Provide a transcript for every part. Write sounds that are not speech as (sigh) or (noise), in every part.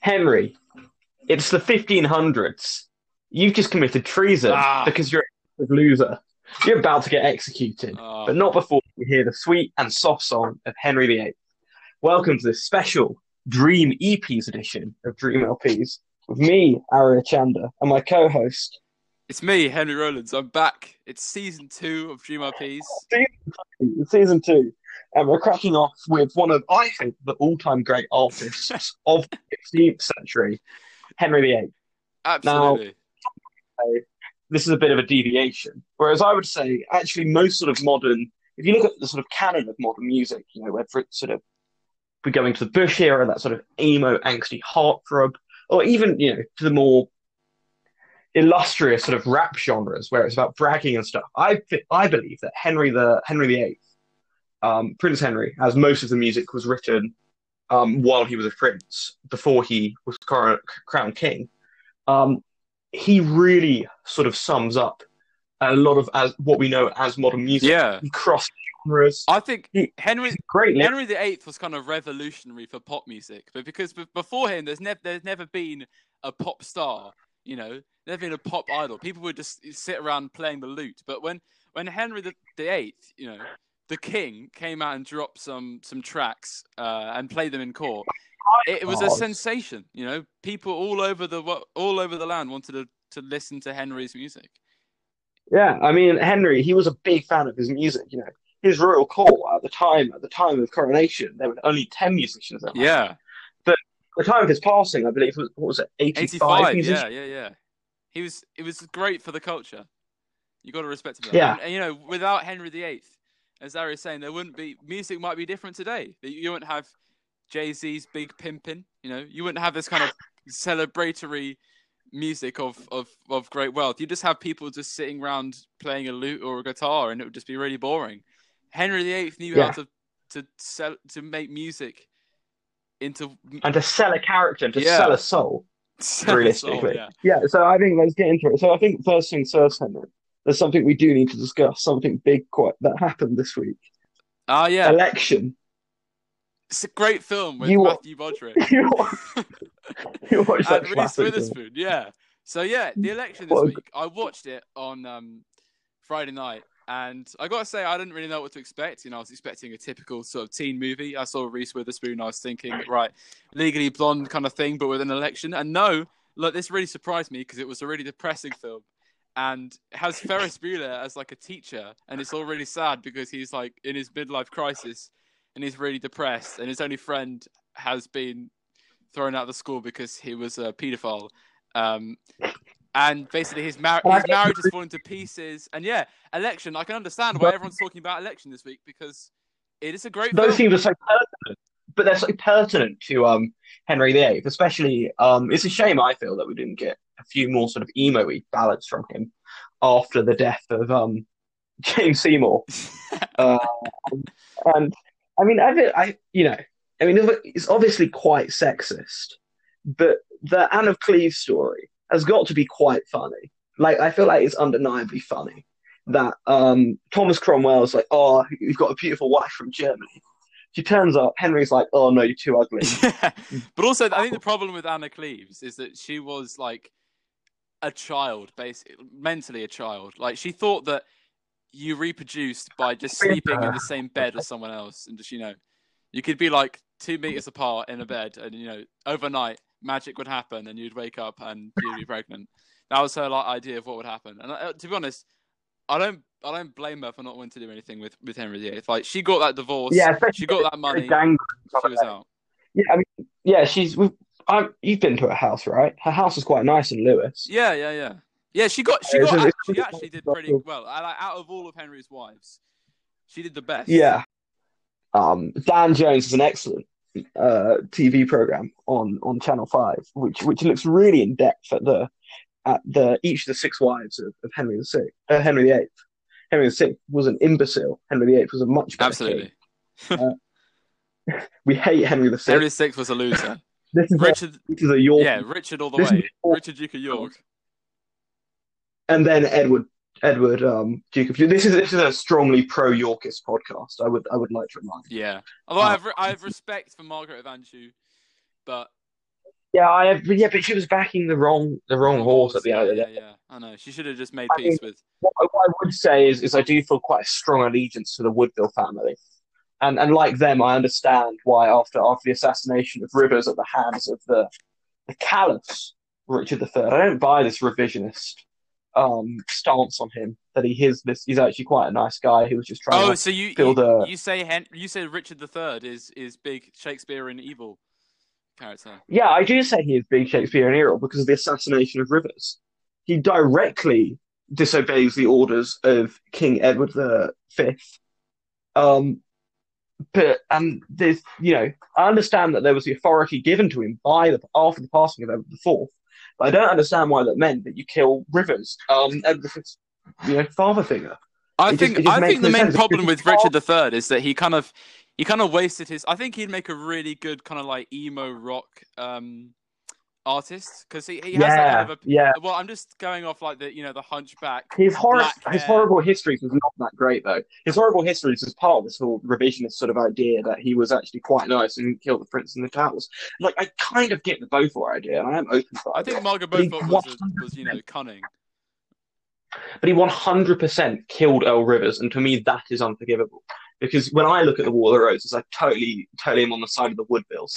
Henry, it's the 1500s. You've just committed treason Ah. because you're a loser. You're about to get executed, Oh. but not before you hear the sweet and soft song of Henry VIII. Welcome to this special Dream EPs edition of Dream LPs with me, Arya Chanda, and my co-host, It's me, Henry Rollins. I'm back. It's season two of Dream RPs. season two, and we're cracking off with one of, I think, the all-time great artists (laughs) of the 16th century, Henry VIII. Absolutely. this is a bit of a deviation. Whereas I would say, actually, most sort of modern, if you look at the sort of canon of modern music, you know, whether it's sort of we're going to the Bush era, that sort of emo, angsty heartthrob, or even you know to the more illustrious sort of rap genres where it's about bragging and stuff. I I believe that Henry the Henry VIII, um, Prince Henry, as most of the music was written um, while he was a prince before he was crowned king. Um, he really sort of sums up a lot of as what we know as modern music. Yeah. He crossed genres. I think He- Henry Great. Henry VIII was kind of revolutionary for pop music, but because before him, there's never there's never been a pop star. You know, never been a pop idol. People would just sit around playing the lute. But when when Henry the VIII, you know, the king came out and dropped some some tracks uh, and played them in court, it was a sensation. You know, people all over the all over the land wanted to to listen to Henry's music. Yeah, I mean Henry, he was a big fan of his music. You know, his royal court at the time, at the time of coronation, there were only ten musicians. At Yeah, But the time of his passing, I believe, was what was it, eighty-five, eighty-five. musicians? Yeah, yeah, yeah. He was. It was great for the culture. You got to respect him. Yeah. And, and, you know, without Henry VIII, as Ari is saying, there wouldn't be music. Might be different today. You wouldn't have Jay Z's big pimping. You know, you wouldn't have this kind of celebratory music of, of, of great wealth. You just have people just sitting around playing a lute or a guitar, and it would just be really boring. Henry VIII knew Yeah. how to to sell to make music into and to sell a character, and to Yeah. sell a soul. (laughs) soul, realistically. yeah. Yeah, so I think let's get into it. So I think first things first, Henry. There's something we do need to discuss. Something big, quite that happened this week. Ah, yeah. Election. It's a great film with You wa- Matthew Broderick (laughs) you watch, you watch that and Reese. Witherspoon. Yeah. So yeah, the election this What a- week. I watched it on um, Friday night, and I gotta say I didn't really know what to expect. You know, I was expecting a typical sort of teen movie. I saw Reese Witherspoon. I was thinking, right, Legally Blonde kind of thing, but with an election. And no, look, this really surprised me because it was a really depressing film. And has Ferris Bueller as like a teacher, and it's all really sad because he's like in his midlife crisis, and he's really depressed, and his only friend has been thrown out of the school because he was a paedophile. Um, and basically, his, mar- his marriage has fallen to pieces. And yeah, election. I can understand why everyone's talking about election this week because it is a great Those film. things are so pertinent, but they're so pertinent to um Henry VIII, especially. Um, it's a shame I feel that we didn't get a few more sort of emo-y ballads from him after the death of um (laughs) James Seymour. (laughs) Uh, and I mean, I, I, you know, I mean, it's obviously quite sexist, but the Anne of Cleves story has got to be quite funny. Like, I feel like it's undeniably funny that um, Thomas Cromwell's like, "Oh, you've got a beautiful wife from Germany." She turns up. Henry's like, "Oh no, you're too ugly." (laughs) but also, I think the (laughs) problem with Anne of Cleves is that she was like a child, basically, mentally a child. Like she thought that you reproduced by just sleeping in the same bed as someone else, and just you know, you could be like two meters apart in a bed, and you know, overnight magic would happen, and you'd wake up and you'd be pregnant. That was her like idea of what would happen. And uh, to be honest, I don't. I don't blame her for not wanting to do anything with, with Henry VIII. Like she got that divorce, yeah, especially she got that money, gang- she was out. Yeah, I mean, yeah, she's. we've- I'm, you've been to her house, right? Her house is quite nice in Lewes. Yeah, yeah, yeah. Yeah, she got she got a- she actually did pretty well. Like, out of all of Henry's wives, she did the best. Yeah. Um, Dan Jones is an excellent uh, TV program on, on Channel Five, which which looks really in depth at the at the each of the six wives of, of Henry the Sixth, uh, Henry the Eighth. Henry VI was an imbecile. Henry VIII was a much better absolutely. king. (laughs) We hate Henry VI. Henry VI was a loser. (laughs) This is a, Richard, this is a York, yeah, Richard all the This way. Richard Duke of York. and then Edward Edward um, Duke of York. This is this is a strongly pro Yorkist podcast. I would I would like to remind. Yeah. Although Oh. I have I have respect for Margaret of Anjou, but Yeah, I have, yeah, but she was backing the wrong the wrong horse at the end of the day. yeah. I know. She should have just made I peace mean- with. What, I would say is, is I do feel quite a strong allegiance to the Woodville family, and and like them, I understand why after after the assassination of Rivers at the hands of the the callous Richard III, I don't buy this revisionist um stance on him that he is this he's actually quite a nice guy who was just trying Oh, to so you build you, a- you say Hen- you say Richard III is is big Shakespearean evil character. Yeah, I do say he is being Shakespearean era because of the assassination of Rivers. He directly disobeys the orders of King Edward V. Um, but and there's you know I understand that there was the authority given to him by the after the passing of Edward the Fourth, but I don't understand why that meant that you kill Rivers, um, Edward V's you know father figure. I It think it just I makes think the no main sense. problem with he's Richard III is that he kind of he kind of wasted his. I think he'd make a really good kind of like emo rock um, artist because he, he has that Yeah, kind of a. yeah. Well, I'm just going off like the you know the Hunchback. His horror, his horrible histories was not that great though. His horrible histories was part of this whole revisionist sort of idea that he was actually quite nice and killed the prince and the towers. Like I kind of get the Beaufort idea, and I am open to. I think. Margot Beaufort was, was- was you know cunning. but he 100% killed Earl Rivers, and to me that is unforgivable. Because when I look at the War of the Roses, I totally, totally am on the side of the Woodvilles.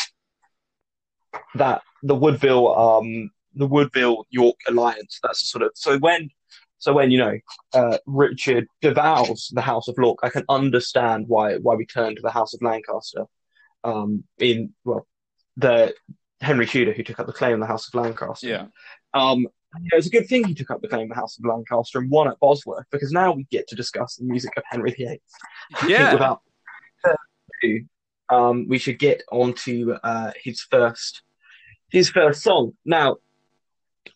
That the Woodville, um, the Woodville York alliance. That's sort of so when, so when you know, uh, Richard devours the House of York, I can understand why why we turn to the House of Lancaster. Um, in well, the Henry Tudor who took up the claim of the House of Lancaster. Yeah. Um, it was a good thing he took up the claim of the House of Lancaster and won at Bosworth because now we get to discuss the music of Henry VIII. Yeah. without um, we should get on to uh, his first his first song. Now,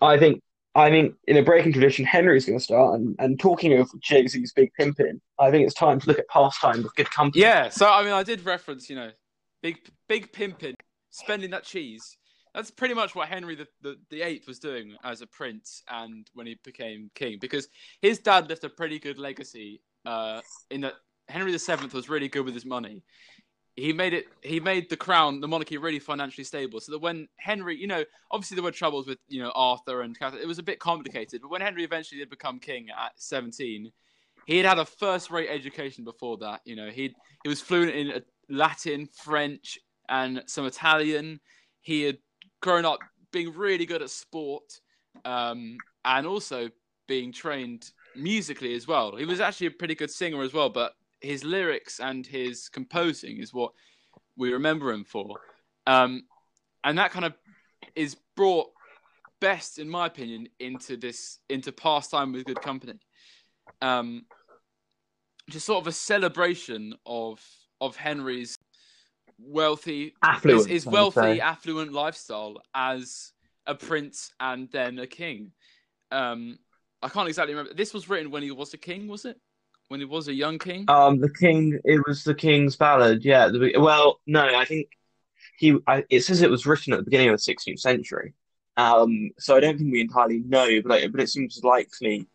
I think I think in a breaking tradition, Henry's going to start, and, and talking of Jay Z's Big Pimpin', I think it's time to look at pastime with good company. Yeah, so I mean, I did reference, you know, big big pimping, spending that cheese. That's pretty much what Henry the, the, the Eighth was doing as a prince and when he became king, because his dad left a pretty good legacy. Uh, in that Henry the Seventh was really good with his money. He made it. He made the crown, the monarchy, really financially stable. So that when Henry, you know, obviously there were troubles with you know Arthur and Catherine. It was a bit complicated. But when Henry eventually did become king at seventeen, he had had a first-rate education before that. You know, he he was fluent in uh, Latin, French, and some Italian. He had grown up being really good at sport, um, and also being trained musically as well. He was actually a pretty good singer as well, but his lyrics and his composing is what we remember him for. Um, and that kind of is brought best, in my opinion, into this into pastime with good company. Um, just sort of a celebration of of Henry's wealthy affluent. his, his wealthy, affluent lifestyle as a prince and then a king. Um, I can't exactly remember. This was written when he was a king, was it? When he was a young king? Um, the king. It was the King's Ballad. Yeah. The, well, no, I think he. I, it says it was written at the beginning of the 16th century. Um, so I don't think we entirely know, but it, but it seems likely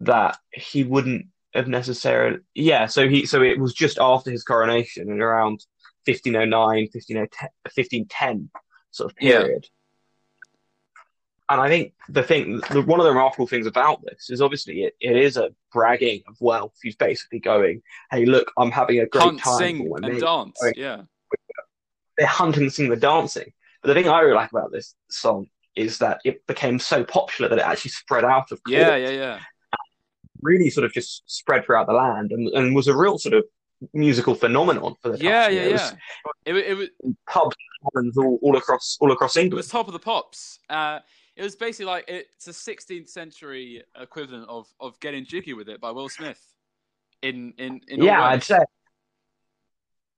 that he wouldn't have necessarily. Yeah. So he. So it was just after his coronation, and around 1509, 1510, 1510 sort of period. Yeah. And I think the thing, the, one of the remarkable things about this is obviously it, it is a bragging of wealth. He's basically going, "Hey, look, I'm having a great Hunt, time." sing, and they- dance. Right. Yeah. They're hunting, sing, the dancing. But the thing I really like about this song is that it became so popular that it actually spread out of court, Yeah, yeah, yeah. really sort of just spread throughout the land, and, and was a real sort of musical phenomenon for the time. Yeah, You yeah, know, it was yeah. It, wa- it, was, pubs, all, all across all across it England. was top of the pops. Uh, it was basically like it's a 16th century equivalent of, of Getting Jiggy with It by Will Smith. In in in yeah, I'd say.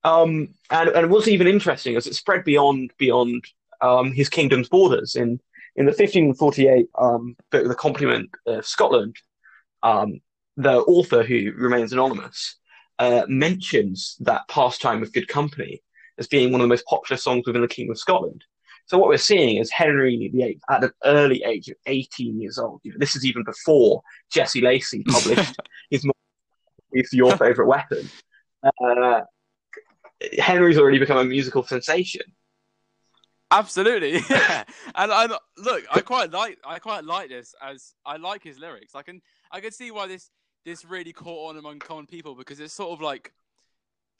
Um, and and what's even interesting is it spread beyond beyond um his kingdom's borders. In in the 1548 um book, The Compliment of Scotland, um, the author who remains anonymous uh, mentions that pastime of good company as being one of the most popular songs within the Kingdom of Scotland. So what we're seeing is Henry VIII at an early age of 18 years old. You know, this is even before Jesse Lacey published (laughs) his is your favorite weapon. Uh, Henry's already become a musical sensation. Absolutely, (laughs) yeah. (laughs) and I look, I quite like, I quite like this as I like his lyrics. I can, I can see why this this really caught on among common people because it's sort of like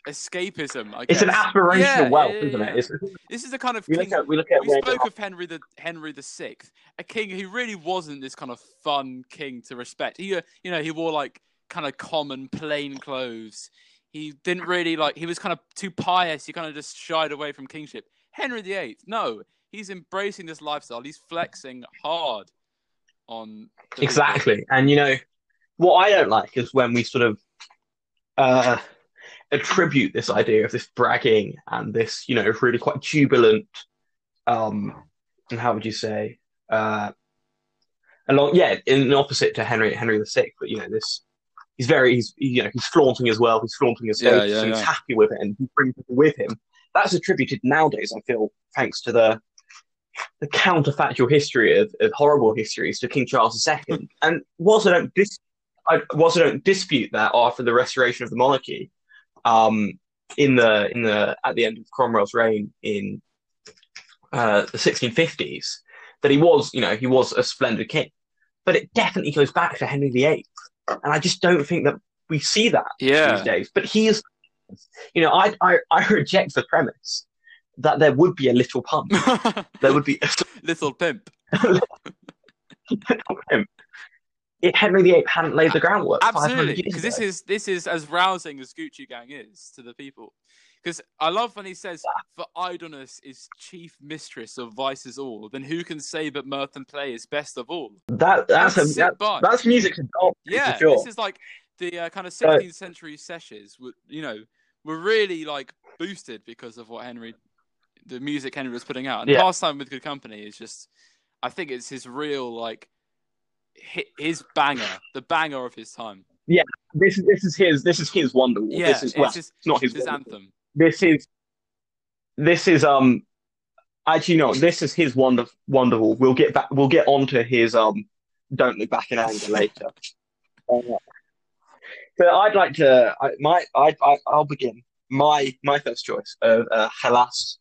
escapism. I It's an aspirational Yeah, wealth, yeah, isn't it? It's, This is the kind of we king. look at we look at we spoke of Henry the Henry the Sixth, a king who really wasn't this kind of fun king to respect. He, uh, you know, he wore like kind of common plain clothes. He didn't really like. He was kind of too pious. He kind of just shied away from kingship. Henry the Eighth, no, he's embracing this lifestyle. He's flexing hard on people. Exactly. And you know, what I don't like is when we sort of uh, attribute this idea of this bragging and this, you know, really quite jubilant, um, and how would you say, uh, along, yeah, in the opposite to Henry Henry VI, but you know, this he's very, he's you know, he's flaunting his wealth, he's flaunting his Yeah, status, yeah, and he's happy with it, and he brings people with him. That's attributed nowadays, I feel, thanks to the the counterfactual history of, of horrible histories to King Charles II. and whilst I don't dis- I, whilst I don't dispute that after the restoration of the monarchy, um, in the in the at the end of Cromwell's reign in uh, the 1650s, that he was you know he was a splendid king, but it definitely goes back to Henry VIII, and I just don't think that we see that Yeah, these days. But he is, you know, I I, I reject the premise that there would be a little pump. (laughs) There would be a little pimp. (laughs) if Henry VIII hadn't laid the groundwork. Absolutely, because this is this is as rousing as Gucci Gang is to the people. Because I love when he says, "For idleness is chief mistress of vices all. Then who can say but mirth and play is best of all?" that that's a, That's that, that's music to dance Yeah, sure. this is like the uh, kind of So- 16th century sessions. Were, you know, were really like boosted because of what Henry, the music Henry was putting out. And Yeah. Pastime with Good Company is just, I think it's his real like, his banger, the banger of his time. Yeah, this is this is his this is his Wonderwall. Yeah, this is it's well, his- it's not his, His anthem. This is this is um actually no, this is his Wonder Wonderwall. We'll get back. We'll get onto his um. Don't look back in anger later. (laughs) Uh, so I'd like to. I, my I, I I'll begin. My my first choice of uh, Helas,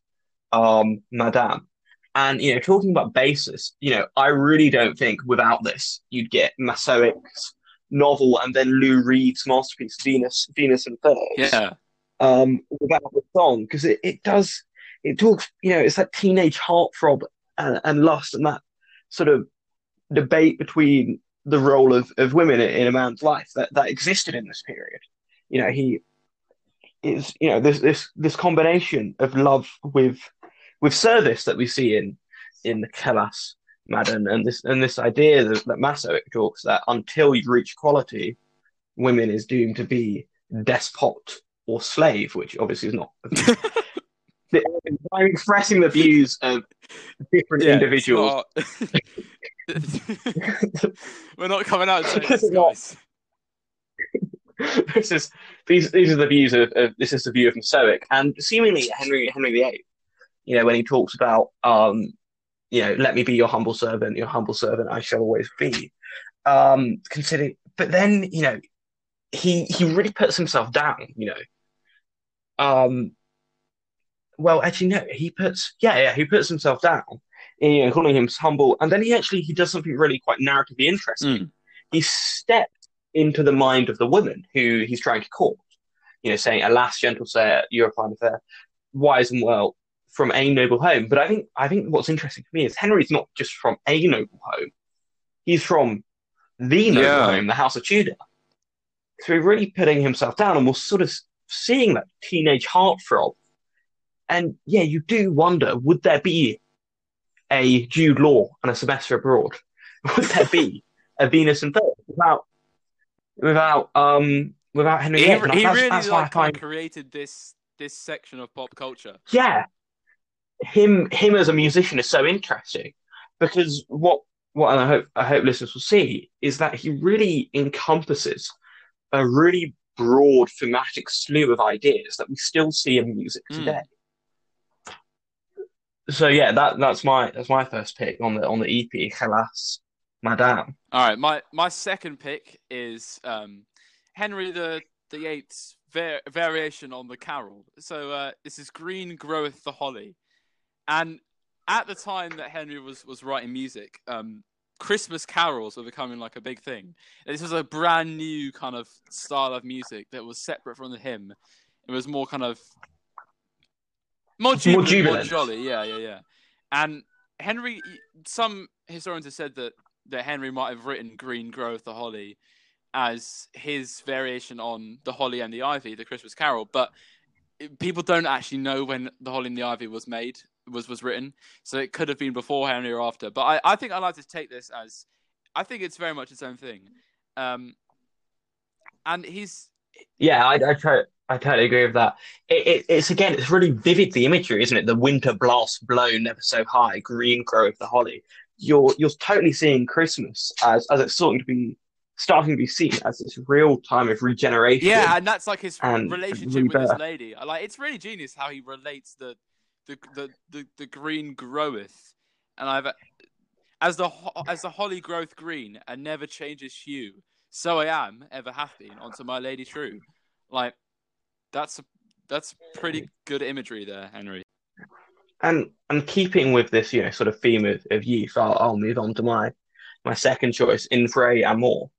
um, Madame, and you know talking about basis. You know I really don't think without this you'd get Masoch's novel and then Lou Reed's masterpiece Venus Venus and Furs Yeah, um, without the song because it, it does it talks you know it's that teenage heartthrob and, and lust and that sort of debate between the role of, of women in, in a man's life that, that existed in this period you know he is you know this this this combination of love with with service that we see in in the Helas Madame and this and this idea that, that Masoch talks that until you reach equality women is doomed to be despot or slave, which obviously is not. I'm (laughs) expressing the views of different yeah, individuals. not- (laughs) We're not coming out this, guys. (laughs) this is these these are the views of, of this is the view of Masoch and seemingly Henry Henry VIII. You know when he talks about um, you know, let me be your humble servant, your humble servant I shall always be. Um, consider, but then you know he he really puts himself down. You know, um, well actually no, he puts yeah yeah he puts himself down. You know, calling him humble, and then he actually he does something really quite narratively interesting. He steps into the mind of the woman who he's trying to court. You know, saying, "Alas, gentle sir, you are fine affair, wise and well, from a noble home." But I think I think what's interesting to me is Henry's not just from a noble home; he's from the noble Yeah. home, the House of Tudor. So he's really putting himself down, and we're sort of seeing that teenage heartthrob. And yeah, you do wonder: would there be a Jude Law and a semester abroad? (laughs) Would there be a Venus and Furs without without um without Henry He, he that's, really that's like find created this this section of pop culture. yeah, him him as a musician is so interesting because what what I hope I hope listeners will see is that he really encompasses a really broad thematic slew of ideas that we still see in music Mm. today. So yeah, that that's my that's my first pick on the on the EP, Helas, Madame. All right, my my second pick is um, Henry the the Eighth's var- variation on the carol. So uh, this is "Green groweth the holly," and at the time that Henry was was writing music, um, Christmas carols were becoming like a big thing. This was a brand new kind of style of music that was separate from the hymn. It was more kind of more jubilant, more, more jolly. Yeah, yeah, yeah. And Henry, some historians have said that that Henry might have written "Green Groweth the Holly" as his variation on the Holly and the Ivy, the Christmas Carol, but people don't actually know when the Holly and the Ivy was made was was written, so it could have been before Henry or after. But I, I think I like to take this as I think it's very much its own thing, um, and he's yeah, I, I try. I totally agree with that. It, it, it's again, it's really vivid the imagery, isn't it? The winter blast blown never so high, green grow of the holly. You're you're totally seeing Christmas as as it's starting to be starting to be seen as this real time of regeneration. Yeah, and that's like his relationship rebirth. with his lady. Like it's really genius how he relates the the the the, the green groweth, and I've as the as the holly growth green and never changes hue, so I am ever happy unto my lady true. Like that's a, that's pretty good imagery there, Henry. And and keeping with this, you know, sort of theme of, of youth, I'll, I'll move on to my my second choice, In Vrai Amour.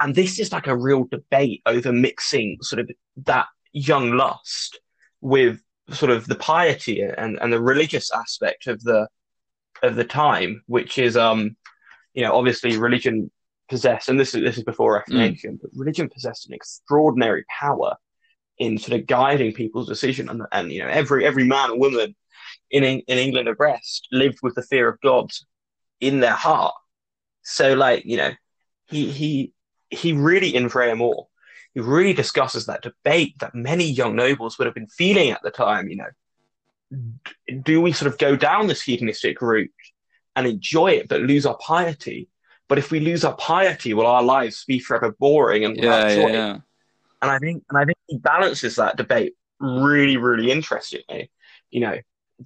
And this is like a real debate over mixing sort of that young lust with sort of the piety and, and the religious aspect of the of the time, which is um, you know, obviously religion possessed, and this is this is before Reformation, mm. but religion possessed an extraordinary power in sort of guiding people's decision, and, and you know, every every man and woman in in England of Brest lived with the fear of God in their heart. So, like you know, he he he really in Vrai Amour he really discusses that debate that many young nobles would have been feeling at the time. You know, do we sort of go down this hedonistic route and enjoy it, but lose our piety? But if we lose our piety, will our lives be forever boring and without yeah, joy? Yeah, yeah. And I think, and I think he balances that debate really, really interestingly. You know,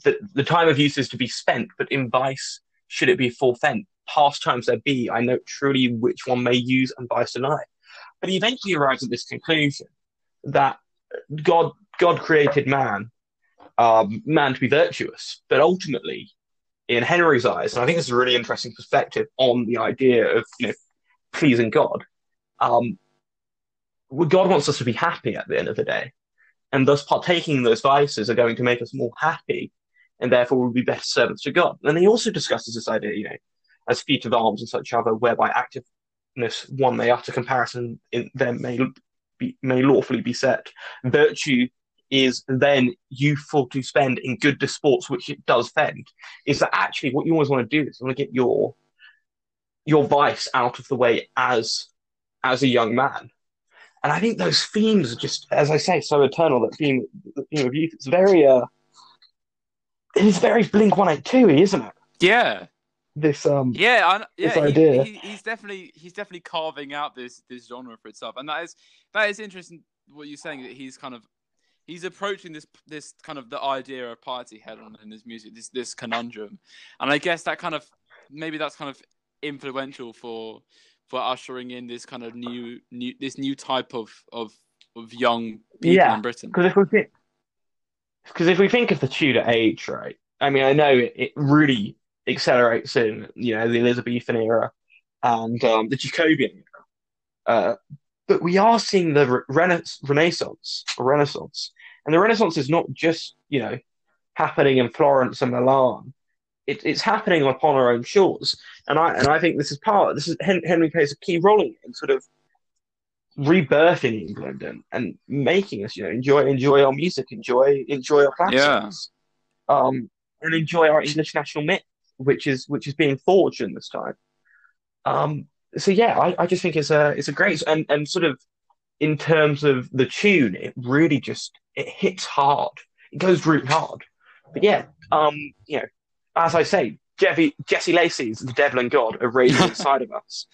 the the time of use is to be spent, but in vice should it be forfeit? Pastimes there be, I note truly which one may use and vice deny. But he eventually arrives at this conclusion that God God created man, um, man to be virtuous, but ultimately, in Henry's eyes, and I think this is a really interesting perspective on the idea of you know pleasing God. Um, God wants us to be happy at the end of the day, and thus partaking in those vices are going to make us more happy, and therefore we'll be better servants to God. And he also discusses this idea, you know, as feat of arms and such other, whereby active one may utter comparison in them may be, may lawfully be set. Virtue is then youthful to spend in good disports, which it does fend. Is that actually what you always want to do? Is you want to get your your vice out of the way as as a young man. And I think those themes are just, as I say, so eternal. That theme, the theme of youth, it's very, uh, it is very Blink One Eight Two, isn't it? Yeah, this um yeah I, yeah this idea. He, he's definitely he's definitely carving out this this genre for itself, and that is that is interesting. What you're saying that he's kind of he's approaching this this kind of the idea of piety head on in his music, this this conundrum, and I guess that kind of maybe that's kind of influential for for ushering in this kind of new new this new type of of of young people yeah, in Britain. Because if we think because if we think of the Tudor age, right? I mean, I know it, it really accelerates in you know the Elizabethan era and um, the Jacobean era. Uh, but we are seeing the rena- Renaissance, Renaissance, and the Renaissance is not just you know happening in Florence and Milan. It, it's happening upon our own shores, and I and I think this is part. This is Henry plays a key role in, in sort of rebirthing England and, and making us you know enjoy enjoy our music, enjoy enjoy our classics, yeah. um, and enjoy our English national myth which is which is being forged in this time. Um, so yeah, I, I just think it's a it's a great and and sort of in terms of the tune, it really just it hits hard. It goes really hard. But yeah, um, you know, as I say, Jeffy, Jesse Lacey's "The Devil and God" are raised (laughs) inside of us.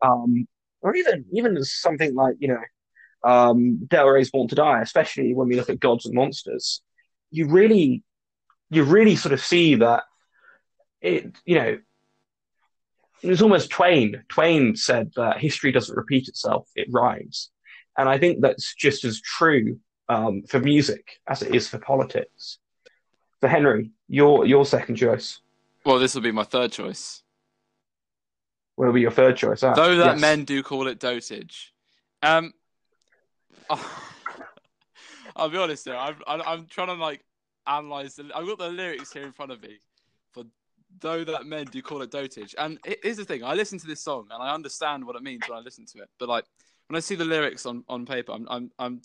Um, or even even something like you know, um, Del Rey's "Born to Die," especially when we look at gods and monsters. You really, you really sort of see that it, you know, it was almost Twain. Twain said that history doesn't repeat itself; it rhymes, and I think that's just as true um, for music as it is for politics. So, Henry, your your second choice. Well, this will be my third choice. What will be your third choice? Ah, Though that yes. men do call it dotage. Um, (laughs) I'll be honest. I'm, I'm, I'm trying to like analyze. The, I've got the lyrics here in front of me. For though that men do call it dotage, and he- here's the thing: I listen to this song and I understand what it means when I listen to it. But like when I see the lyrics on, on paper, I'm I'm I'm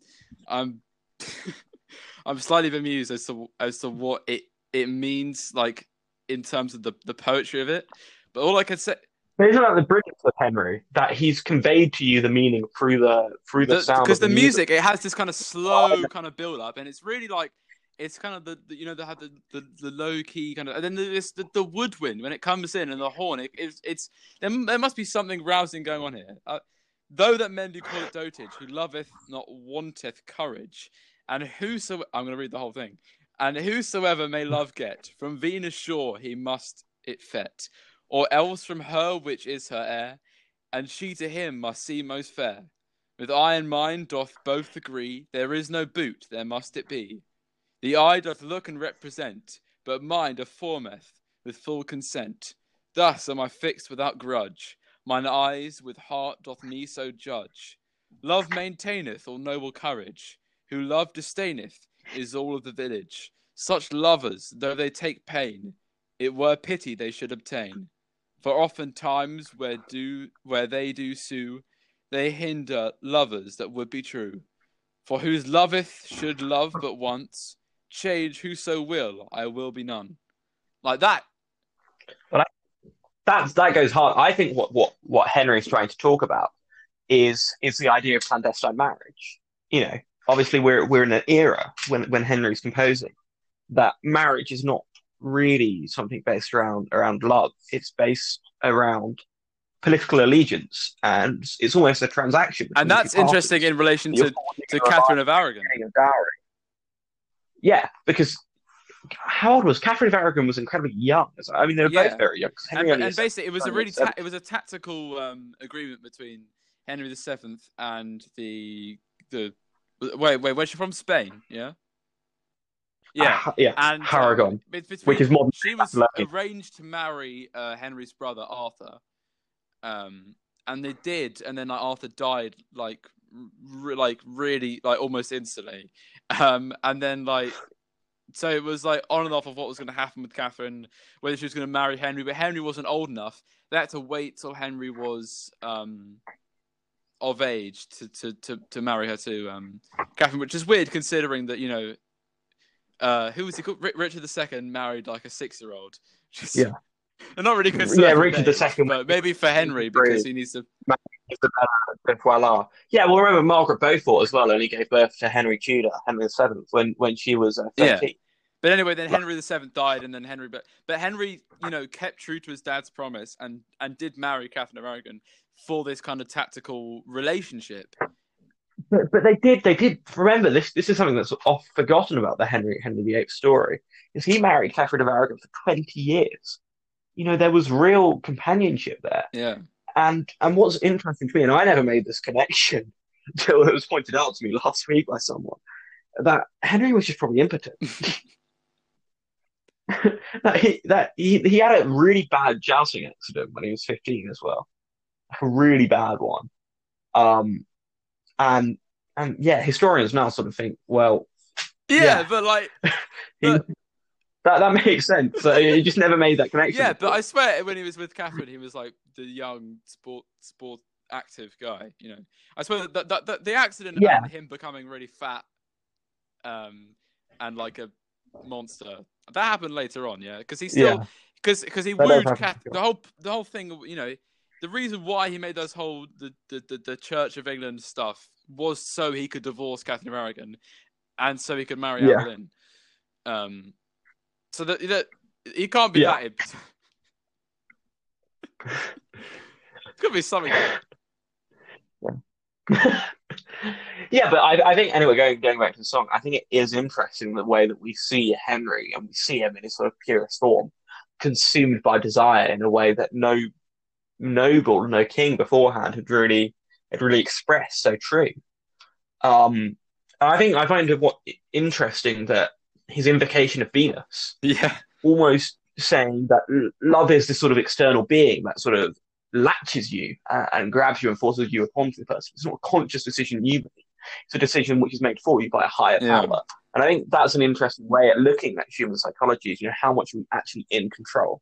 I'm, (laughs) I'm slightly bemused as to as to what it it means, like in terms of the the poetry of it. But all I can say, But isn't that the brilliance of Henry? That he's conveyed to you the meaning through the through the, sound. because the music it has this kind of slow kind of build up and it's really like it's kind of the, the you know they have the, the, the low key kind of and then there's the, the woodwind when it comes in and the horn it, it's it's there, there must be something rousing going on here. Uh, though that men do call it dotage who loveth not wanteth courage and whoso i'm going to read the whole thing. And whosoever may love get from venus shore he must it fet or else from her which is her heir and she to him must seem most fair. With eye and mind doth both agree, there is no boot, there must it be. The eye doth look and represent, but mind affirmeth with full consent. Thus am I fixed without grudge, mine eyes with heart doth me so judge. Love maintaineth all noble courage, who love disdaineth is all of the village. Such lovers, though they take pain, it were pity they should obtain. For oftentimes where do where they do sue, they hinder lovers that would be true. For whose loveth should love but once, change whoso will, I will be none. Like that. That's that goes hard. I think what what what Henry's trying to talk about is is the idea of clandestine marriage. You know, obviously we're we're in an era when when Henry's composing that marriage is not really something based around around love. It's based around political allegiance, and it's almost a transaction. And that's interesting in relation to, to Catherine of Aragon. getting a dowry. Yeah, because how old was Catherine of Aragon? Was incredibly young. I mean, they were Yeah. both very young. And, and basically, it was a really ta- it was a tactical um, agreement between Henry VII and the the wait wait where's she from Spain yeah yeah Ah, yeah, and um, Aragon, bet- between- which is modern she was Catalonia. arranged to marry uh, Henry's brother Arthur, um, and they did, and then like, Arthur died like like really like almost instantly, um, and then like so it was like on and off of what was going to happen with Catherine, whether she was going to marry Henry, but Henry wasn't old enough. They had to wait till Henry was um, of age to, to, to, to marry her to um, Catherine, which is weird considering that you know uh, who was he called? Ri- Richard II married like a six-year-old. (laughs) Just, Yeah. They're not really Yeah, concerned. Richard age, II but maybe for Henry because he needs to. Yeah, well, remember Margaret Beaufort as well only gave birth to Henry Tudor, Henry VII, when when she was uh, Yeah. But anyway, then Henry VII died, and then Henry, but but Henry, you know, kept true to his dad's promise and and did marry Catherine of Aragon for this kind of tactical relationship. But but they did they did remember this. This is something that's oft forgotten about the Henry Henry VIII story. Is he married Catherine of Aragon for 20 years? You know, there was real companionship there. Yeah, And and what's interesting to me, and I never made this connection (laughs) until it was pointed out to me last week by someone, that Henry was just probably impotent. (laughs) (laughs) that he that he he had a really bad jousting accident when he was 15 as well. A really bad one. Um and and yeah, historians now sort of think, well, yeah, Yeah. but like, But- that that (laughs) makes sense. So he just never made that connection. yeah, but. I swear when he was with Catherine, he was like the young sport sport active guy. You know, I swear that, that, that the accident Yeah. and him becoming really fat, um, and like a monster that happened later on. Yeah, because he still yeah, because because he That wooed sure. the whole the whole thing. You know, the reason why he made those whole the, the, the, the Church of England stuff was so he could divorce Catherine Aragon, and so he could marry Yeah. Boleyn. Um, so that that he can't be Yeah. that. imp- (laughs) It's gonna be something. (laughs) yeah, but I, I think anyway, going going back to the song, I think it is interesting the way that we see Henry and we see him in his sort of purest form, consumed by desire in a way that no noble, no king beforehand had really had really expressed so true. Um, I think I find it what interesting that his invocation of Venus Yeah, almost saying that love is this sort of external being that sort of latches you uh, and grabs you and forces you upon to the person. It's not a conscious decision you make. It's a decision which is made for you by a higher Yeah. power. And I think that's an interesting way at looking at human psychology is, you know, how much are we actually in control?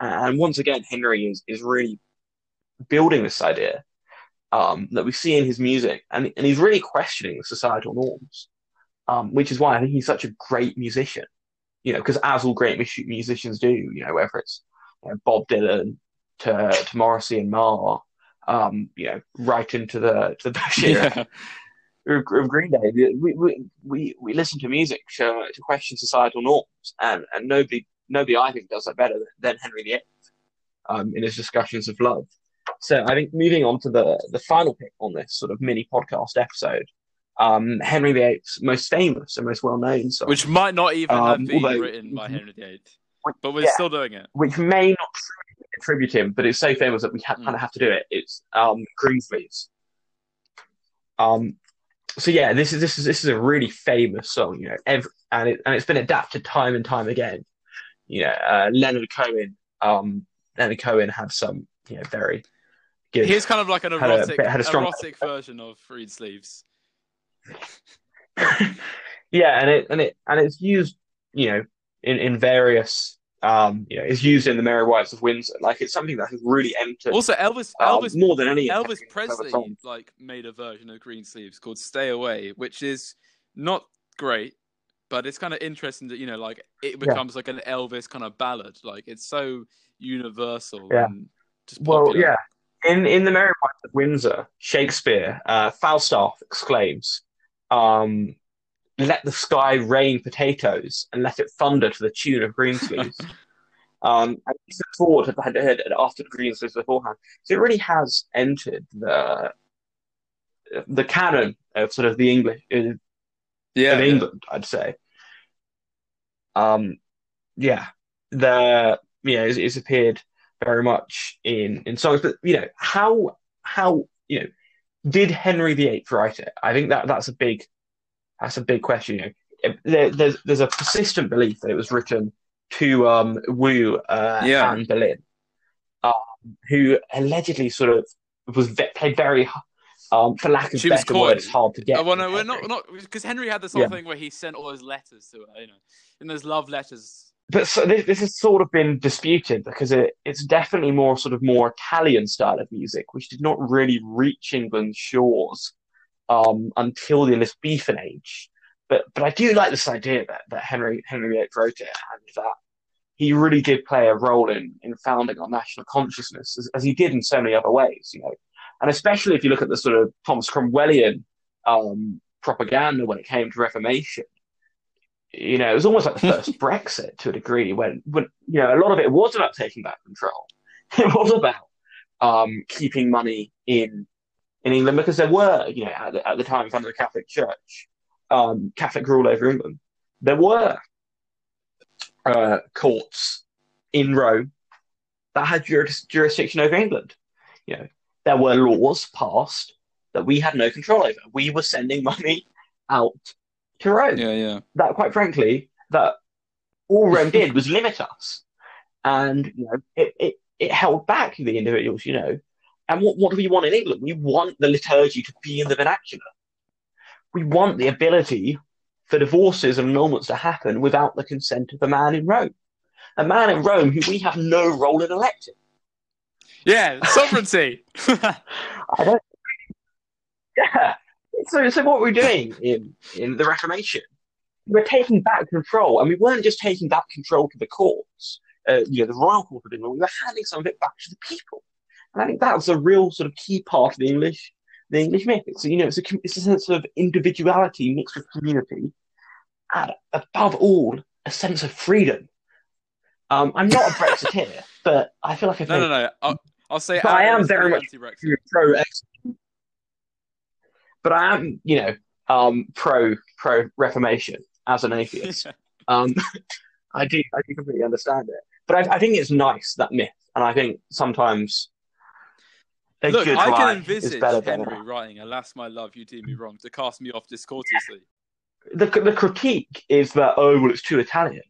And once again, Henry is, is really building this idea um, that we see in his music, and, and he's really questioning the societal norms, um, which is why I think he's such a great musician. You know, because as all great mus- musicians do, you know, whether it's you know, Bob Dylan to to Morrissey and Marr, um, you know, right into the to the Bush era Yeah. of of Green Day, we we we, we listen to music to, to question societal norms, and, and nobody nobody I think does that better than, than Henry VIII um, in his discussions of love. So I think moving on to the the final pick on this sort of mini podcast episode, um, Henry VIII's most famous and most well known song, Which might not even Um, have been although- written by Henry VIII, but we're Yeah. still doing it. which may not truly attribute him, but it's so famous that we ha- Mm. kind of have to do it. It's um, Greensleeves. Um, so yeah, this is this is this is a really famous song, you know, every, and it and it's been adapted time and time again. You know, uh, Leonard Cohen, um, Leonard Cohen had some, you know, very good. Here's kind of like an Had a- erotic, had a strong- erotic version of Freed Sleeves. (laughs) yeah, and it and it and it's used, you know, in in various. Um, you know, it's used in the Merry Wives of Windsor. Like it's something that has really entered Also, Elvis, um, Elvis, more than any Elvis Presley like made a version of Green Sleeves called "Stay Away," which is not great, but it's kind of interesting that you know, like it Yeah. becomes like an Elvis kind of ballad. Like it's so universal Yeah. and just Well, yeah. In in the Merry Wives of Windsor, Shakespeare, uh, Falstaff exclaims, um, "Let the sky rain potatoes and let it thunder to the tune of Greensleeves." (laughs) um, and he set forward had, had, had after Greensleeves beforehand, so it really has entered the the canon of sort of the English uh, yeah, of. England, I'd say. Um, yeah, the you know, it's, it's appeared very much in in songs, but you know, how how you know, did Henry VIII write it? I think that that's a big that's a big question. You know, there, there's there's a persistent belief that it was written to um, woo uh, Yeah. Anne Boleyn, um, who allegedly sort of was ve- played very. Um, for lack of She better word, it's hard to get. Oh, well, no, we're not, Henry. not because Henry had this whole Yeah. thing where he sent all those letters to her, you know, in those love letters. But so this, this has sort of been disputed because it, it's definitely more sort of more Italian style of music, which did not really reach England's shores um, until the Elizabethan age. But but I do like this idea that, that Henry Henry VIII wrote it and that he really did play a role in, in founding our national consciousness, as, as he did in so many other ways, you know. And especially if you look at the sort of Thomas Cromwellian um, propaganda when it came to Reformation, you know, it was almost like the first Brexit to a degree when, when, you know, a lot of it was about taking back control. (laughs) It was about um, keeping money in in England because there were, you know, at the, at the time under the Catholic Church, um, Catholic rule over England, there were uh, courts in Rome that had juris, jurisdiction over England. You know, there were laws passed that we had no control over. We were sending money out to Rome Yeah, yeah. that quite frankly that all Rome did was limit us, and you know it, it it held back the individuals, you know. And what what do we want in England? We want the liturgy to be in the vernacular. We want the ability for divorces and annulments to happen without the consent of a man in Rome, a man in Rome who we have no role in electing. Yeah, sovereignty. (laughs) I don't. (laughs) Yeah. So, so what we're doing in in the Reformation, we're taking back control, and we weren't just taking back control to the courts, uh, you know, the royal court of England. We were handing some of it back to the people, and I think that's a real sort of key part of the English the English myth. It's you know, it's a it's a sense of individuality mixed with community, and above all, a sense of freedom. Um, I'm not a Brexiteer, (laughs) but I feel like I no, no, no. I'll, I'll say I am very much- pro but I am, you know, um, pro pro Reformation as an atheist. (laughs) um, (laughs) I do I do completely understand it, but I, I think it's nice that myth, and I think sometimes a Look, good I can envisage Henry writing, "Alas, my love, you do me wrong," to cast me off discourteously. the the critique is that oh well it's too Italian,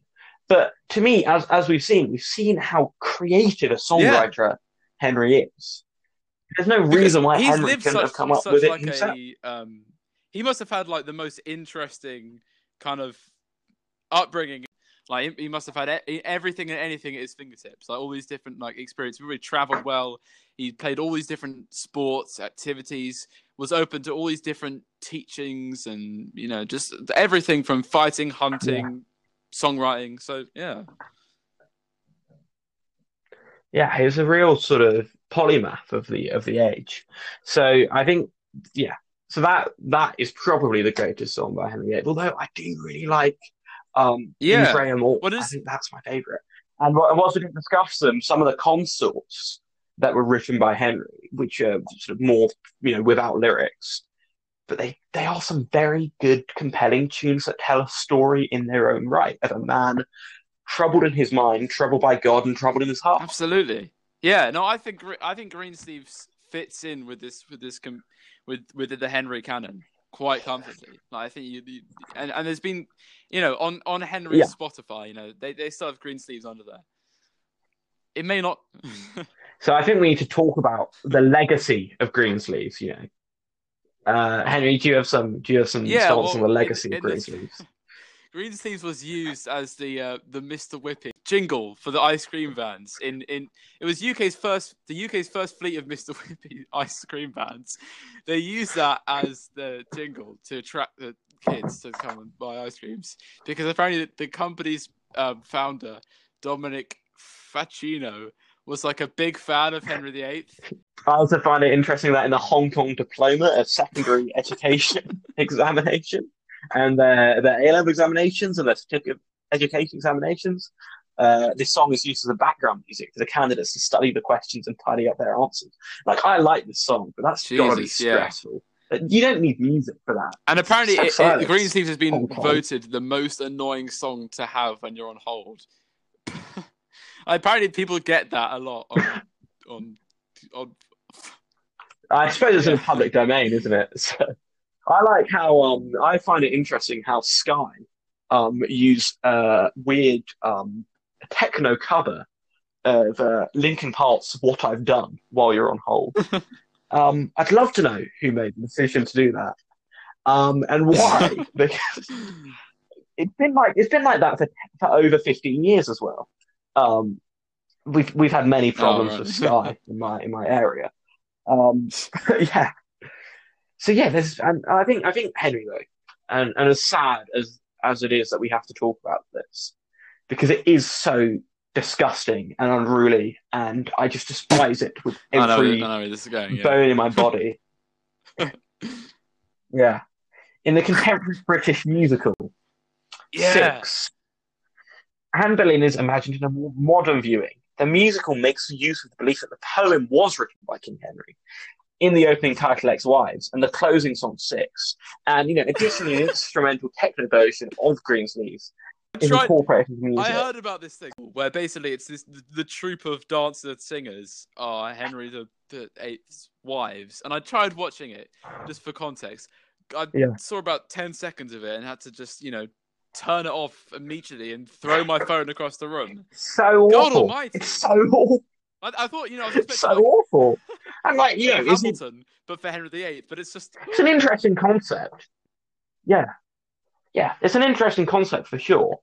But to me, as as we've seen, we've seen how creative a songwriter Henry is. There's no reason why he's Henry couldn't such, have come up with it himself. a um he must have had like the most interesting kind of upbringing. Like he- he must have had everything and anything at his fingertips like all these different like experiences. Really traveled well. He played all these different sports activities was open to all these different teachings and you know just everything from fighting hunting songwriting. So yeah. Yeah, he was a real sort of polymath of the of the age. So I think, yeah. So that that is probably the greatest song by Henry VIII. Although I do really like um Yeah. Use Graham Moore. What I think that's my favorite. And what, and whilst we didn't discuss them, some of the consorts that were written by Henry, which are sort of more, you know, without lyrics, but they they are some very good, compelling tunes that tell a story in their own right of a man troubled in his mind, troubled by God, and troubled in his heart. Absolutely. Yeah. No, I think I think Greensleeves fits in with this with this com- with with the Henry canon quite comfortably. Like I think you, you and and there's been you know on on Henry's Yeah. Spotify, you know they they still have Greensleeves under there. It may not. (laughs) So I think we need to talk about the legacy of Greensleeves. You know, uh, Henry, do you have some? Do you have some Yeah, thoughts on the legacy in of this- Greensleeves? Greensleeves was used as the uh, the Mr. Whippy jingle for the ice cream vans. In in it was UK's first the UK's first fleet of Mr. (laughs) Whippy ice cream vans. They used that as the jingle to attract the kids to come and buy ice creams because apparently the, the company's um, founder Dominic Facchino was like a big fan of Henry VIII. I also find it interesting that in the Hong Kong diploma of secondary education (laughs) examination and their their A level examinations and their certificate education examinations, uh, this song is used as a background music for the candidates to study the questions and tidy up their answers. Like I like this song, but that's gotta be Jesus, yeah. stressful. You don't need music for that. And apparently, it, it. Greensleeves has been Hong Kong. voted the most annoying song to have when you're on hold. (laughs) apparently, people get that a lot on (laughs) on, on I suppose it's in the public domain, isn't it? (laughs) So I like how um I find it interesting how Sky um use uh weird um techno cover of uh, Linkin Park's "What I've Done" while you're on hold. (laughs) um, I'd love to know who made the decision to do that, um, and why. (laughs) because it's been like it's been like that for, for over 15 years as well. Um, we've we've had many problems right. with Sky in my in my area. Um, (laughs) yeah. So yeah, there's and I think I think Henry though, and and as sad as as it is that we have to talk about this, because it is so disgusting and unruly, and I just despise it with I know, every I know this is going. Yeah. bone in my body. (laughs) yeah. In the contemporary British musical, yeah. Six, Anne Boleyn is imagined in a more modern viewing. The musical makes use of the belief that the poem was written by King Henry in the opening title Ex-Wives and the closing song Six. And, you know, additionally, an instrumental techno version of Greensleeves is Tried- incorporated into the music. I heard about this thing where basically it's this the, the troupe of dancer singers are Henry the, the Eighth's wives, and I tried watching it just for context. I Yeah. saw about ten seconds of it and had to just you know turn it off immediately and throw my phone across the room. so God awful. almighty. It's so awful. I, I thought you know I was It's so like awful. And, like, you know, Hamilton, but for Henry VIII, but it's just it's an interesting concept. Yeah. Yeah, it's an interesting concept for sure.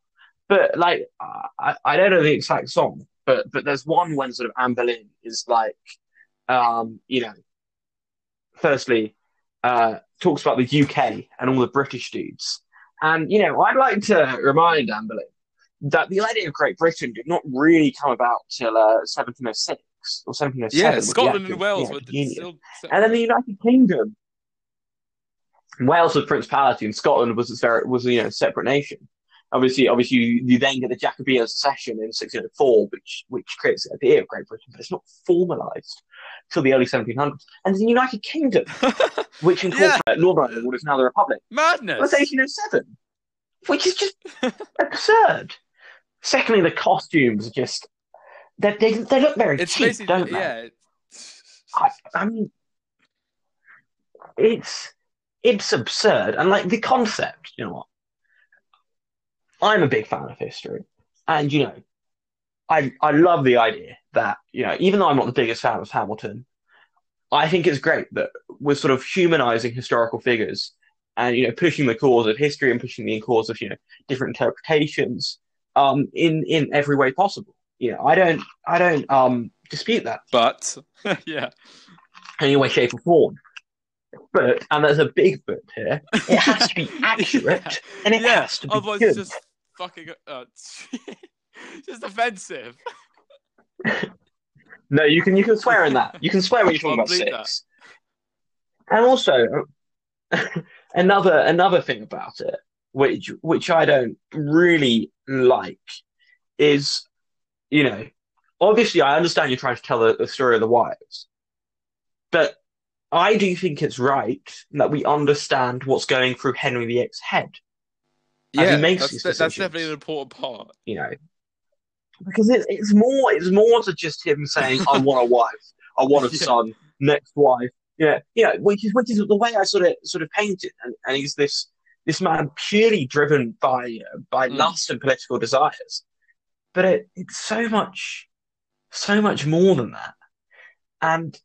But like, I, I don't know the exact song, but but there's one when sort of Anne Boleyn is like, um, you know, firstly, uh, talks about the UK and all the British dudes, and you know, I'd like to remind Anne Boleyn that the idea of Great Britain did not really come about till uh, 1706 or 1707. yeah, Scotland and Wales yeah, were still. And then the United Kingdom. Wales was a principality, and Scotland was its very was you know a separate nation. Obviously, obviously, you, you then get the Jacobean succession in 1604, which which creates the idea of Great Britain, but it's not formalised till the early 1700s. And the United Kingdom, (laughs) which incorporated Northern Ireland, what is now the Republic, Madness. was 1807, which is just (laughs) absurd. Secondly, the costumes are just they they, they look very It's cheap, don't they? yeah. I, I mean, it's it's absurd, and like the concept. You know what? I'm a big fan of history, And you know, I I love the idea that you know, even though I'm not the biggest fan of Hamilton, I think it's great that we're sort of humanizing historical figures and you know pushing the cause of history and pushing the cause of you know different interpretations um in in every way possible. You know, I don't I don't um dispute that But (laughs) yeah, any way, shape, or form. But and there's a big but here. It has to be (laughs) accurate Yeah. and it yeah. has to be Otherwise, good. it's just fucking uh, (laughs) just offensive. No, you can you can swear in that. You can swear when you're talking about bleep that. And also another another thing about it, which which I don't really like, is you know, obviously I understand you're trying to tell the, story of the wives, but I do think it's right that we understand what's going through Henry VIII's head. As he makes that's, that's definitely an important part. you know, because it, it's more it's more to just him saying, "I want a wife, I want a (laughs) Yeah. son, next wife." Yeah, yeah, which is which is the way I sort of sort of paint it, and, and he's this this man purely driven by uh, by Mm. lust and political desires, but it, it's so much so much more than that, and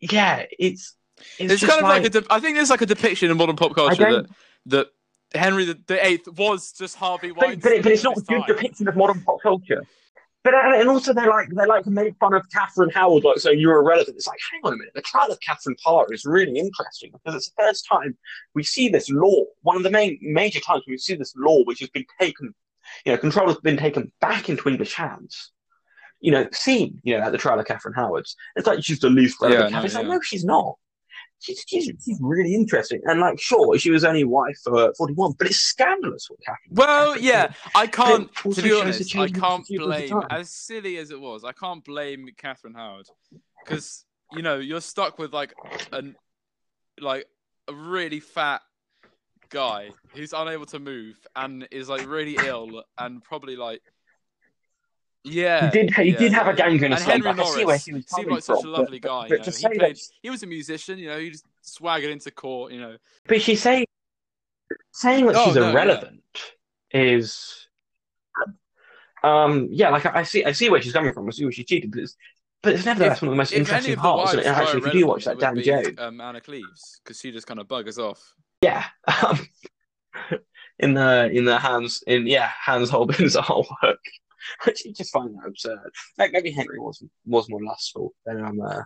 yeah, it's it's, It's, just kind of like, a. De- I think there's like a depiction in modern pop culture that that Henry the, the Eighth was just Harvey Weinstein. but, it, but it's not a good depiction of modern pop culture. But uh, and also they like they like to make fun of Catherine Howard, like saying you're irrelevant. It's like, hang on a minute, the trial of Catherine Parr is really interesting because it's the first time we see this law. One of the main major times we see this law, which has been taken, you know, control has been taken back into English hands. You know, seen, you know, at the trial of Catherine Howard's. It's like she's the least relevant. Yeah, no. It's like, yeah. no, she's not. She's, she's, she's really interesting. And like, sure, she was only wife for 41, but it's scandalous what Catherine. Well, yeah. I can't. But it also To be honest, I can't attitude of the blame. As silly as it was, I can't blame Catherine Howard because you know you're stuck with like an like a really fat guy who's unable to move and is like really ill and probably like yeah. He did. He yeah, did have yeah, a gangrenous And. Henry I see where Norris he was seemed like such a from, lovely but, guy. But, you know, he played. that, He was a musician. You know, he just swaggered into court. You know, but she's saying saying that Oh, she's no, yeah. irrelevant is, um, yeah. Like I, I see, I see where she's coming from. I see where she cheated, but it's, but it's nevertheless If- one of the most interesting parts. And actually, if you do watch that Dan Jones, um, Anna Cleves because she just kind of buggers off. Yeah, um, in the in the hands in yeah Hans Holbein's whole (laughs) work. I just find that absurd. Like maybe Henry was was more lustful than I'm. Uh,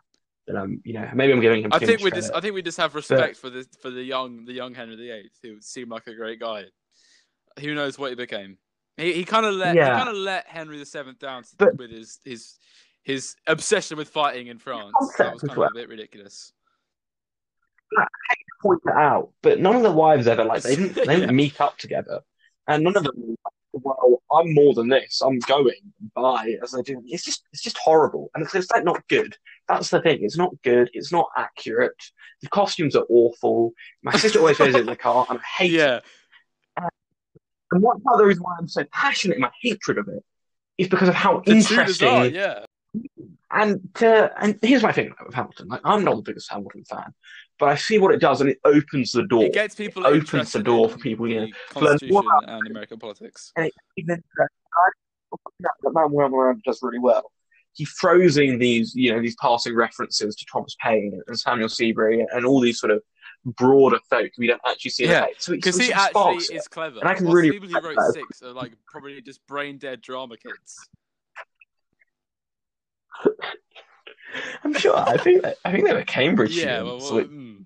than I'm. You know, maybe I'm giving him. I think we just I think we just have respect for the for the young the young Henry VIII who seemed like a great guy. Who knows what he became? He he kind of let Yeah. he kind of let Henry VII down to- But- with his his his obsession with fighting in France. That was as kind well. of a bit ridiculous. Point that out, but none of the wives ever like they didn't they didn't (laughs) Yeah. meet up together, and none of them. were like, Well, I'm more than this. I'm going by as they do. It's just it's just horrible, and it's, it's like not good. That's the thing. It's not good. It's not accurate. The costumes are awful. My sister always wears it in the car, and I hate it. Yeah, And one part of the reason why I'm so passionate in my hatred of it is because of how the interesting are. Yeah, and uh, and here's my thing with Hamilton. Like, I'm not the biggest Hamilton fan, but I see what it does, and it opens the door. it gets people it opens the door in for people, the you know, Constitution Well, and American politics. and it even that man Miranda does really well. He throws in these, you know, these passing references to Thomas Paine and Samuel Seabury and all these sort of broader folk we don't actually see Yeah. So Because sort he actually sparks it. is clever. And I can Whilst really people who wrote that. six are like probably just brain dead drama kids. (laughs) I'm sure. I think I think they were Cambridge Yeah, students. well, which- mm.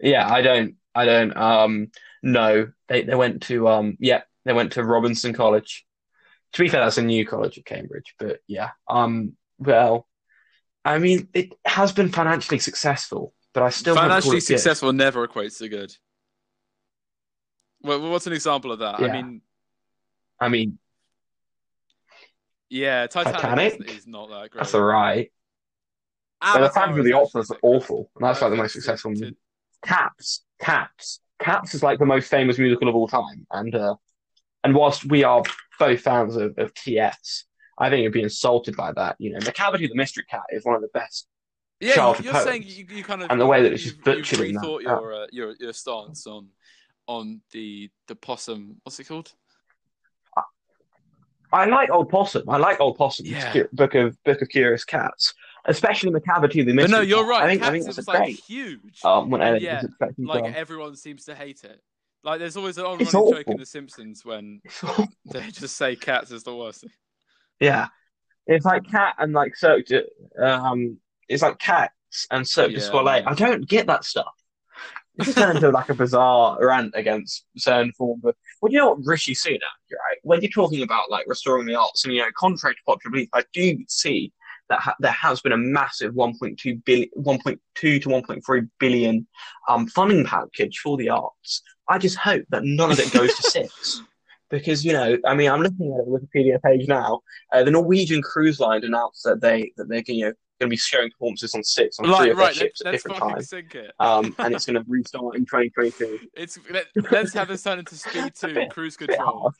yeah, I don't, I don't. Um, no, they they went to um, yeah, they went to Robinson College. To be fair, that's a new college at Cambridge, but yeah. Um, well, I mean, it has been financially successful, but I still financially it good. successful never equates to good. Well, what's an example of that? I mean, I mean, yeah, Titanic, Titanic? Is, is not that great. that's all right. But the Phantom of the actually Opera's a bit good. awful, and that's like the most successful. to-. Cats, Cats, Cats is like the most famous musical of all time, and uh, and whilst we are both fans of, of TS, I think you'd be insulted by that. You know, the Macavity the Mystery Cat is one of the best. Yeah, childhood you- you're saying you, you kind of And the way that it's just you've that- rethought your uh, your your stance on on the the possum. What's it called? I like Old Possum. I like Old Possum. Yeah. Book of Book of Curious Cats, especially Macavity the But Mystery. no, you're right. I think Cats I think that's a like great. huge. Um, when I Yeah, like everyone seems to hate it. Like there's always an on-running joke in The Simpsons when they just say cats is the worst. Yeah, it's like cat and like Cirque. du- Um, it's like cats and Cirque du Yeah, Soleil. no. I don't get that stuff. It just turned into like a bizarre rant against certain form of. Well, you know what Rishi Sunak, right? When you're talking about like restoring the arts, and you know, contrary to popular belief, I do see that ha- there has been a massive 1.2 billion, 1.2 to 1.3 billion um funding package for the arts. I just hope that none of it goes to six. (laughs) Because you know, I mean, I'm looking at the Wikipedia page now. Uh, the Norwegian Cruise Line announced that they that they're you know going to be showing performances on six on three Like of their right, ships let, at different times, um, and it's (laughs) going to restart in 2022. It's let, let's have this turn into speed (laughs) two bit- cruise control.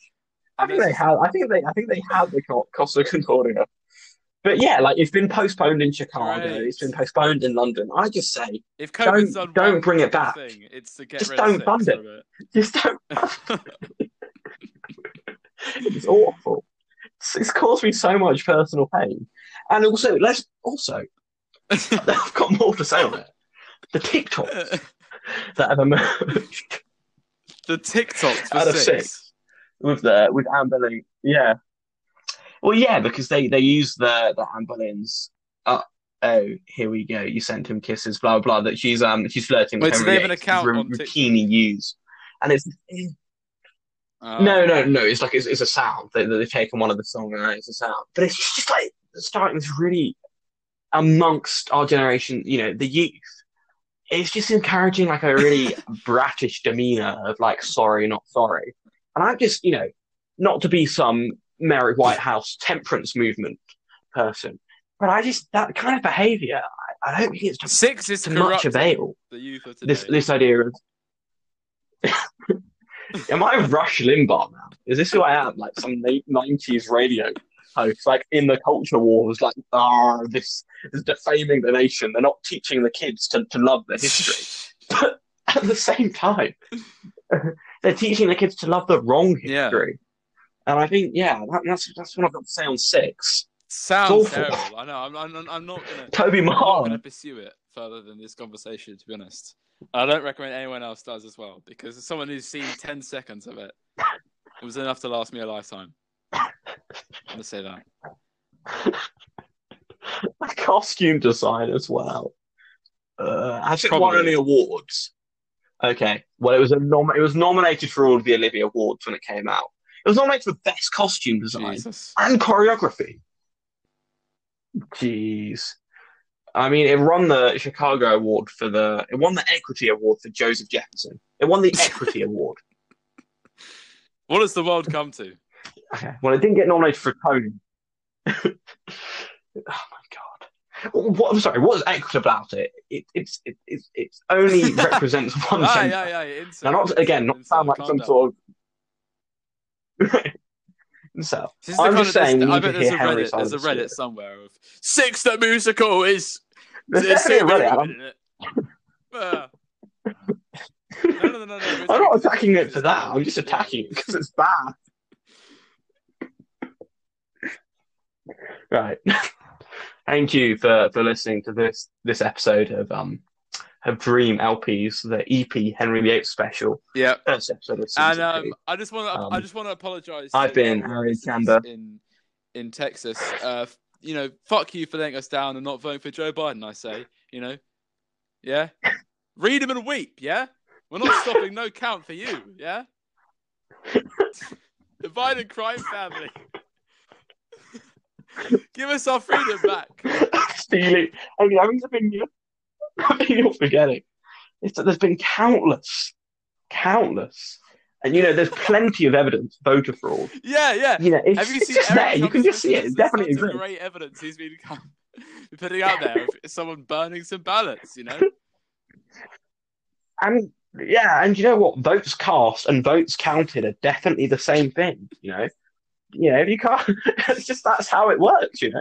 I think they let's- have. I think they. I think they have the Co- Costa Concordia. But yeah, like it's been postponed in Chicago. Great. It's been postponed in London. I just say, If COVID's Don't- don't bring it back. thing, it's to get Just don't of fund it. a bit. just don't. (laughs) it's awful. It's, it's caused me so much personal pain, and also let's also (laughs) I've got more to say on it. The TikToks that have emerged the TikToks for Out of six. six. with the with Anne Boleyn, yeah. Well, yeah, because they they use the the Anne Boleyn's. Uh, oh, here we go. You sent him kisses, blah blah. blah That she's um she's flirting with Wait, so Henry they have an account ru- on TikTok? routinely used, and it's Oh. no no no. It's like it's, it's a sound. They they've taken one of the songs and it's a sound, but it's just like starting this really amongst our generation. You know, the youth. It's just encouraging like a really (laughs) bratish demeanor of like sorry, not sorry. And I'm just, you know, not to be some Mary Whitehouse temperance movement person, but I just that kind of behaviour, I, I don't think it's to, Six is to much avail. the youth of today. This this idea of (laughs) am I Rush Limbaugh now? Is this who I am? Like some late nineties radio host, like in the culture wars, like ah, this is defaming the nation. They're not teaching the kids to, to love their history. (laughs) But at the same time, (laughs) they're teaching the kids to love the wrong Yeah. history. And I think, yeah, that, that's that's what I've got to say on six. Sounds awful. terrible. I know. I'm, I'm, I'm not gonna. Toby I'm not going to pursue it further than this conversation, to be honest. I don't recommend anyone else does as well, because as someone who's seen 10 seconds of it, it was enough to last me a lifetime. To say that. (laughs) costume design as well. Uh, has it won Probably. any awards? Okay, well, it was a nom- it was nominated for all of the Olivier Awards when it came out. It was nominated for best costume design Jesus. and choreography. Jeez. I mean, it won the Chicago Award for the. It won the Equity Award for Joseph Jefferson. It won the (laughs) Equity Award. What has the world come to? Okay. (laughs) Well, it didn't get nominated for a Tony. (laughs) oh my god. What, I'm sorry. What's equitable about it? It it's it, it, it only (laughs) represents one Aye, gender. aye, aye. Insert, Now, not again, not sound like some down. sort of. so This is the I'm just saying, we I bet there's a Reddit. There's a Reddit somewhere of Six the musical is. There's definitely a Reddit. I'm, Uh, no, no, no, no, no. I'm not attacking it for that. I'm just attacking it because it's bad. Right. (laughs) Thank you for, for listening to this this episode of um of Dream LPs, the EP Henry VIII special, Yeah. first episode of season And um, two. I just want to, I Um, just want to apologize. I've been Harry Chamber. in in Texas. Uh, you know, fuck you for letting us down and not voting for Joe Biden. I say, you know, yeah, read him and weep. Yeah, we're not stopping no count for you. Yeah, (laughs) the Biden crime family. (laughs) Give us our freedom back. (laughs) Stealing. Oh, I mean, I the thing you're, I think you're forgetting is that there's been countless, countless, and you know, there's plenty of evidence of voter fraud. Yeah, yeah. You know, it's, Have you it's seen just Eric there. You can just see it. It definitely exists. Great evidence he's been (laughs) putting out there of someone burning some ballots. You know. And yeah, and you know what? Votes cast and votes counted are definitely the same thing. You know, you know, if you can't, (laughs) it's just that's how it works. You know,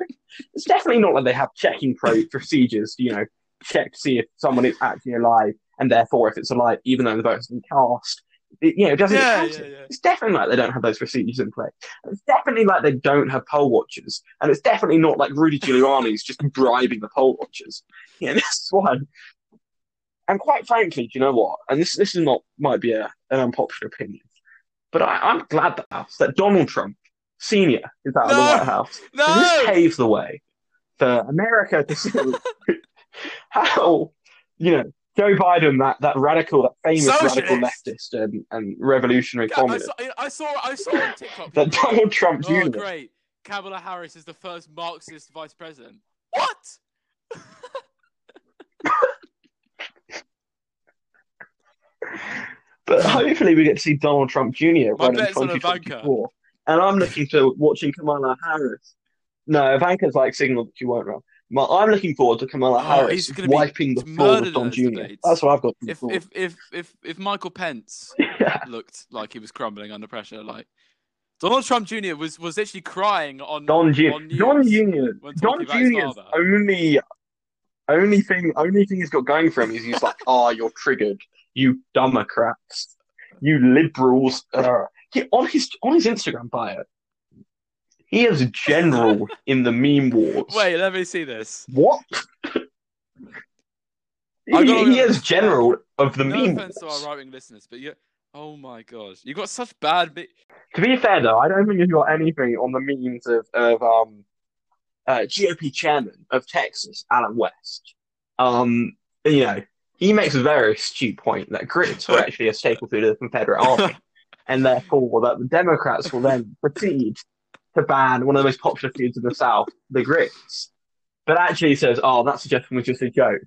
it's definitely not like they have checking pro procedures. You know, check to see if someone is actually alive, and therefore, if it's alive, even though the vote has been cast, it, you know, it doesn't Yeah, yeah, yeah. It's definitely like they don't have those procedures in place. It's definitely like they don't have poll watchers, and it's definitely not like Rudy Giuliani's just (laughs) bribing the poll watchers. Yeah, (laughs) this is why. And quite frankly, do you know what? And this this is not might be a, an unpopular opinion, but I, I'm glad that that Donald Trump Senior is out of the No! White House. No! This paves the way for America to see (laughs) how you know Joe Biden, that, that radical, that famous radical leftist and, and revolutionary Yeah, I saw, I saw, I saw on TikTok. (laughs) that people were like, Donald Trump Oh, Jr. great! Kamala Harris is the first Marxist vice president. What? (laughs) But hopefully we get to see Donald Trump Jr. My run in bet's on Ivanka. 2024. And I'm looking to watching Kamala Harris. No, Ivanka's like signal that she won't run. I'm looking forward to Kamala Oh, Harris he's wiping the floor with Don Jr. debates. That's what I've got. If if if if if Michael Pence (laughs) yeah. looked like he was crumbling under pressure, like Donald Trump Jr. was was literally crying on Don Jr. on Don Jr. Don talking about his Jr.'s only only thing only thing he's got going for him is he's like, oh, (laughs) you're triggered, you Democrats, you liberals. Uh, he, on his on his Instagram bio, he is a general (laughs) in the meme wars. Wait, let me see this. what? he, he is general of the no meme offense to our right wing listeners, but you. Oh my god, you got such bad. Me- To be fair though, I don't think he's got anything on the memes of of um uh, GOP chairman of Texas, Allen West. Um, you know, he makes a very astute point that grits were (laughs) actually a staple food of the Confederate Army, and therefore that the Democrats will then (laughs) proceed to ban one of the most popular foods in the South, the grits. But actually he says, "Oh, that suggestion was just a joke,"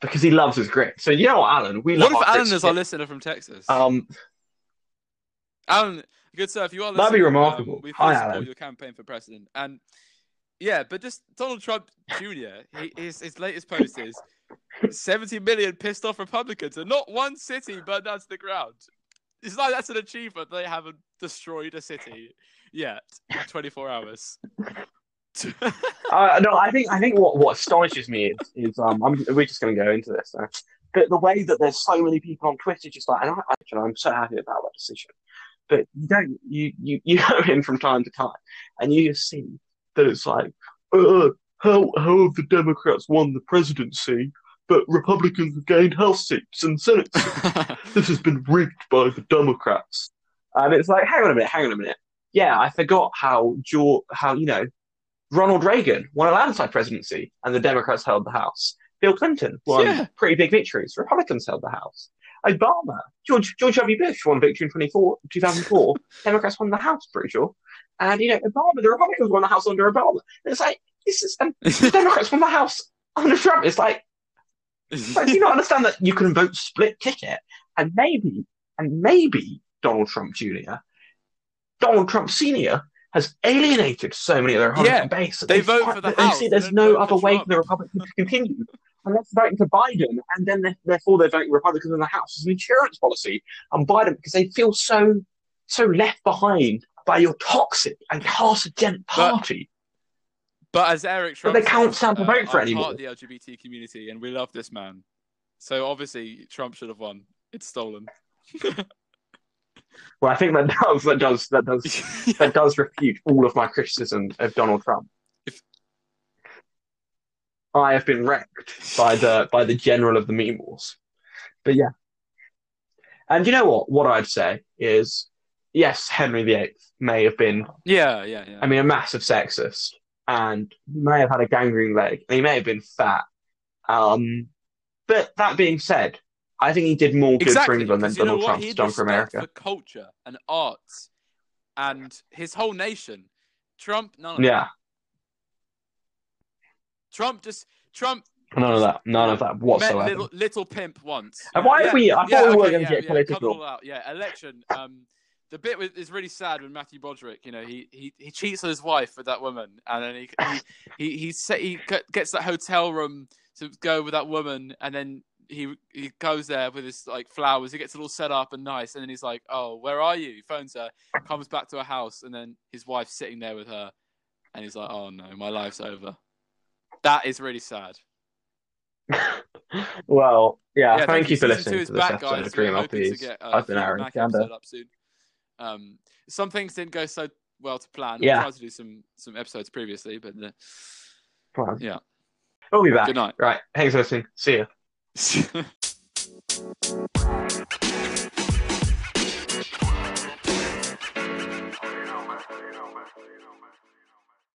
because he loves his grits. So you know what, Allen? We what love if our Allen grits is our listener from Texas? Um, Allen, good sir, if you are That'd be remarkable. Um, we Hi, Allen. your campaign for president, and yeah, but just Donald Trump Jr. He, his his latest post is 70 million pissed off Republicans, and not one city burned down to the ground. It's like that's an achievement. They haven't destroyed a city yet in 24 hours. (laughs) Uh, no, I think I think what, what astonishes me is is um I'm, we're just going to go into this. Uh, but the way that there's so many people on Twitter just like, and I, know, I'm so happy about that decision. But you don't you you you (laughs) go in from time to time, and you just see that it's like, uh, how how have the Democrats won the presidency, but Republicans have gained House seats and Senate seats? (laughs) this has been rigged by the Democrats. And it's like, hang on a minute, hang on a minute. Yeah, I forgot how George, how you know, Ronald Reagan won a landslide presidency, and the Democrats held the House. Bill Clinton won Yeah. pretty big victories. Republicans held the House. Obama, George George W. Bush won victory in 24, 2004. (laughs) Democrats won the House, pretty sure. And you know, Obama, the Republicans won the House under Obama. And it's like this is, and (laughs) the Democrats won the House under Trump. It's like but do you not understand that you can vote split ticket and maybe, and maybe Donald Trump Jr., Donald Trump Sr. has alienated so many of their Republican Yeah, base. that they vote for the that they House, see there's no for other way for the Republicans to continue unless they voting for Biden, and then they- therefore they're voting Republicans in the House as an insurance policy and Biden because they feel so so left behind by your toxic and carcinogenic party. But as Eric But Trump they can't stand uh, vote for anymore. part of the LGBT community, and we love this man. So obviously, Trump should have won. It's stolen. (laughs) Well, I think that does that does that does (laughs) that does refute all of my criticism of Donald Trump. If- I have been wrecked by the by the general of the meme wars. But yeah. And you know what? What I'd say is yes, Henry VIII may have been yeah, yeah, yeah. I mean a massive sexist and he may have had a gangrene leg and he may have been fat. Um but that being said, I think he did more good for. England than because you know Donald He had done for America. For culture and arts, and his whole nation. Trump, none of Yeah, that. Trump just Trump none of that. None of that whatsoever. little, little pimp once. And why yeah, have we? I thought yeah, we were okay, going to get yeah, cut political. out. Yeah, election. Um, the bit with, is really sad when Matthew Broderick, you know, he, he, he cheats on his wife with that woman, and then he he he he, he gets that hotel room to go with that woman, and then he he goes there with his like flowers. He gets it all set up and nice, and then he's like, "Oh, where are you?" He phones her, comes back to her house, and then his wife's sitting there with her, and he's like, "Oh no, my life's over." That is really sad. (laughs) well, yeah, yeah, thank, you for listening to is this back, episode guys. of Dream get, uh, I've been Aaron Gander. up soon. Um, some things didn't go so well to plan. Yeah. We tried to do some some episodes previously, but Well, Yeah. We'll be back. good night. Right. Thanks for listening. See you. (laughs)